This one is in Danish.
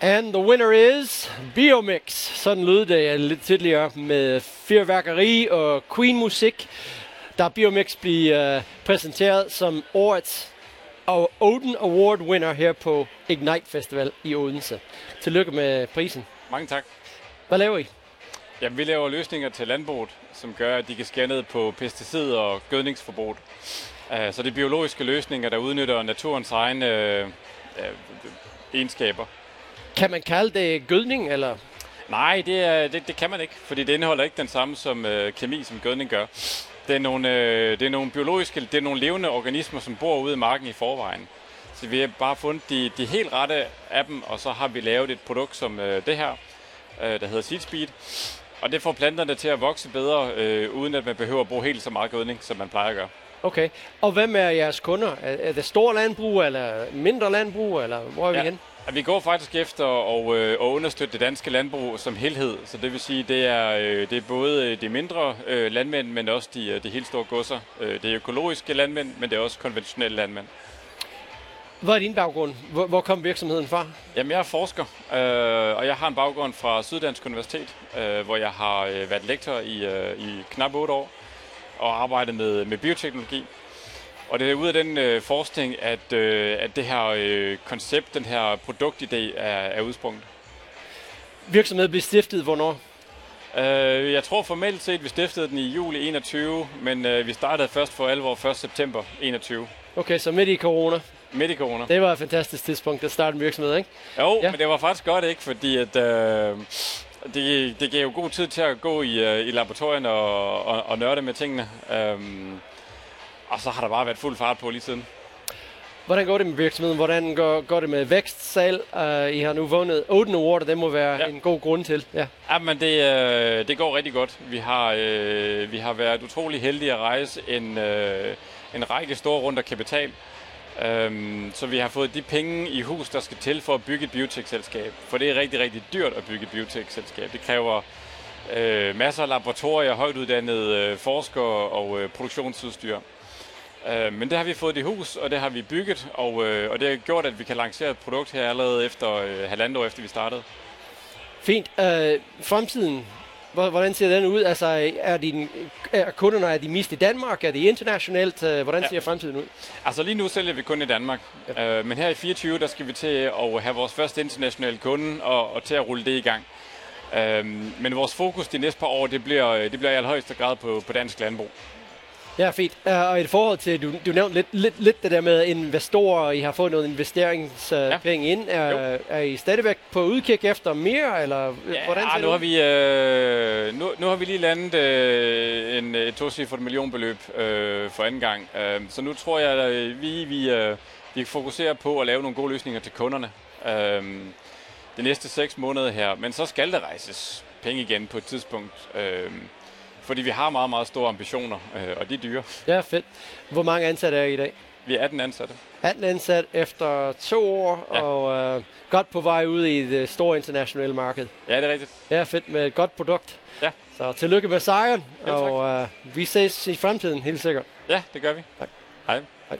And the winner is Biomix. Sådan lød det lidt tidligere med fyrværkeri og Queen-musik. Der Biomix bliver uh, præsenteret som årets og Odin Award winner her på Ignite Festival i Odense. Tillykke med prisen. Mange tak. Hvad laver I? Jamen, vi laver løsninger til landbruget, som gør, at de kan skære ned på pesticid- og gødningsforbruget. Uh, så det er biologiske løsninger, der udnytter naturens egne uh, uh, egenskaber. Kan man kalde det gødning, eller? Nej, det, er, det, det kan man ikke, fordi det indeholder ikke den samme som uh, kemi, som gødning gør. Det er, nogle, uh, det er nogle biologiske, det er nogle levende organismer, som bor ude i marken i forvejen. Så vi har bare fundet de, de helt rette af dem, og så har vi lavet et produkt som uh, det her, uh, der hedder Seed Speed. Og det får planterne til at vokse bedre, øh, uden at man behøver at bruge helt så meget gødning, som man plejer at gøre. Okay. Og hvem er jeres kunder? Er, er det store landbrug, eller mindre landbrug, eller hvor er vi Ja. hen? Ja, vi går faktisk efter at, øh, at understøtte det danske landbrug som helhed. Så det vil sige, det er, øh, det er både de mindre øh, landmænd, men også de, øh, de helt store godser. Øh, det er økologiske landmænd, men det er også konventionelle landmænd. Hvad er din baggrund? Hvor, hvor kom virksomheden fra? Jamen, jeg er forsker, øh, og jeg har en baggrund fra Syddansk Universitet, øh, hvor jeg har øh, været lektor i, øh, i knap 8 år og arbejdet med, med bioteknologi. Og det er ud af den øh, forskning, at, øh, at det her øh, koncept, den her produktidé er, er udsprunget. Virksomheden blev stiftet hvornår? Øh, jeg tror formelt set, vi stiftede den i juli 21, men øh, vi startede først for alvor 1. september 21. Okay, så midt i corona. Midt i corona. Det var et fantastisk tidspunkt at starte en virksomhed, ikke? Jo, Ja. men det var faktisk godt, ikke? Fordi at, øh, det, det gav jo god tid til at gå i, øh, i laboratorien og, og, og nørde med tingene. Um, og så har der bare været fuld fart på lige siden. Hvordan går det med virksomheden? Hvordan går, går det med vækst, salg? Uh, I har nu vundet Odin Award, og det må være ja. En god grund til. Ja. Ja, men det, øh, det går rigtig godt. Vi har, øh, vi har været utrolig heldige at rejse en, øh, en række store runder kapital. Um, så vi har fået de penge i hus, der skal til for at bygge et biotech-selskab. For det er rigtig, rigtig dyrt at bygge et biotech-selskab. Det kræver øh, masser af laboratorier, højt uddannede øh, forskere og øh, produktionsudstyr. Øh, men det har vi fået i hus, og det har vi bygget, og, øh, og det har gjort, at vi kan lancere et produkt her allerede efter øh, halvandet år efter vi startede. Fint. Uh, fremtiden, hvor- hvordan ser den ud? Altså, er, din, er kunderne er de mest i Danmark? Er de internationalt? Uh, hvordan Ja. ser fremtiden ud? Altså lige nu sælger vi kun i Danmark, ja. øh, men her i 24 der skal vi til at have vores første internationale kunde og, og til at rulle det i gang. Øhm, men vores fokus de næste par år, det bliver, øh, det bliver i allerhøjeste grad på, på dansk landbrug. Ja, fint. Uh, og i forhold til, du, du nævnte lidt, lidt, lidt det der med investorer, I har fået noget investeringspenge Ja. ind. Er, er I stadigvæk på udkig efter mere, eller Ja, hvordan ser ah, det nu ud? har vi øh, nu, nu har vi lige landet øh, en et tocifret millionbeløb øh, for anden gang. Øh, så nu tror jeg, at øh, vi vi øh, vi fokuserer på at lave nogle gode løsninger til kunderne. Øh, de næste seks måneder her, men så skal der rejses penge igen på et tidspunkt. Øh, fordi vi har meget, meget store ambitioner, øh, og de er dyre. Ja, fedt. Hvor mange ansatte er I i dag? Vi er 18 ansatte. 18 ansat efter to år, ja. Og uh, godt på vej ud i det store internationale marked. Ja, det er rigtigt. Ja, fedt med et godt produkt. Ja. Så tillykke med sejren, Ja, og uh, vi ses i fremtiden, helt sikkert. Ja, det gør vi. Tak. Hej. Hej.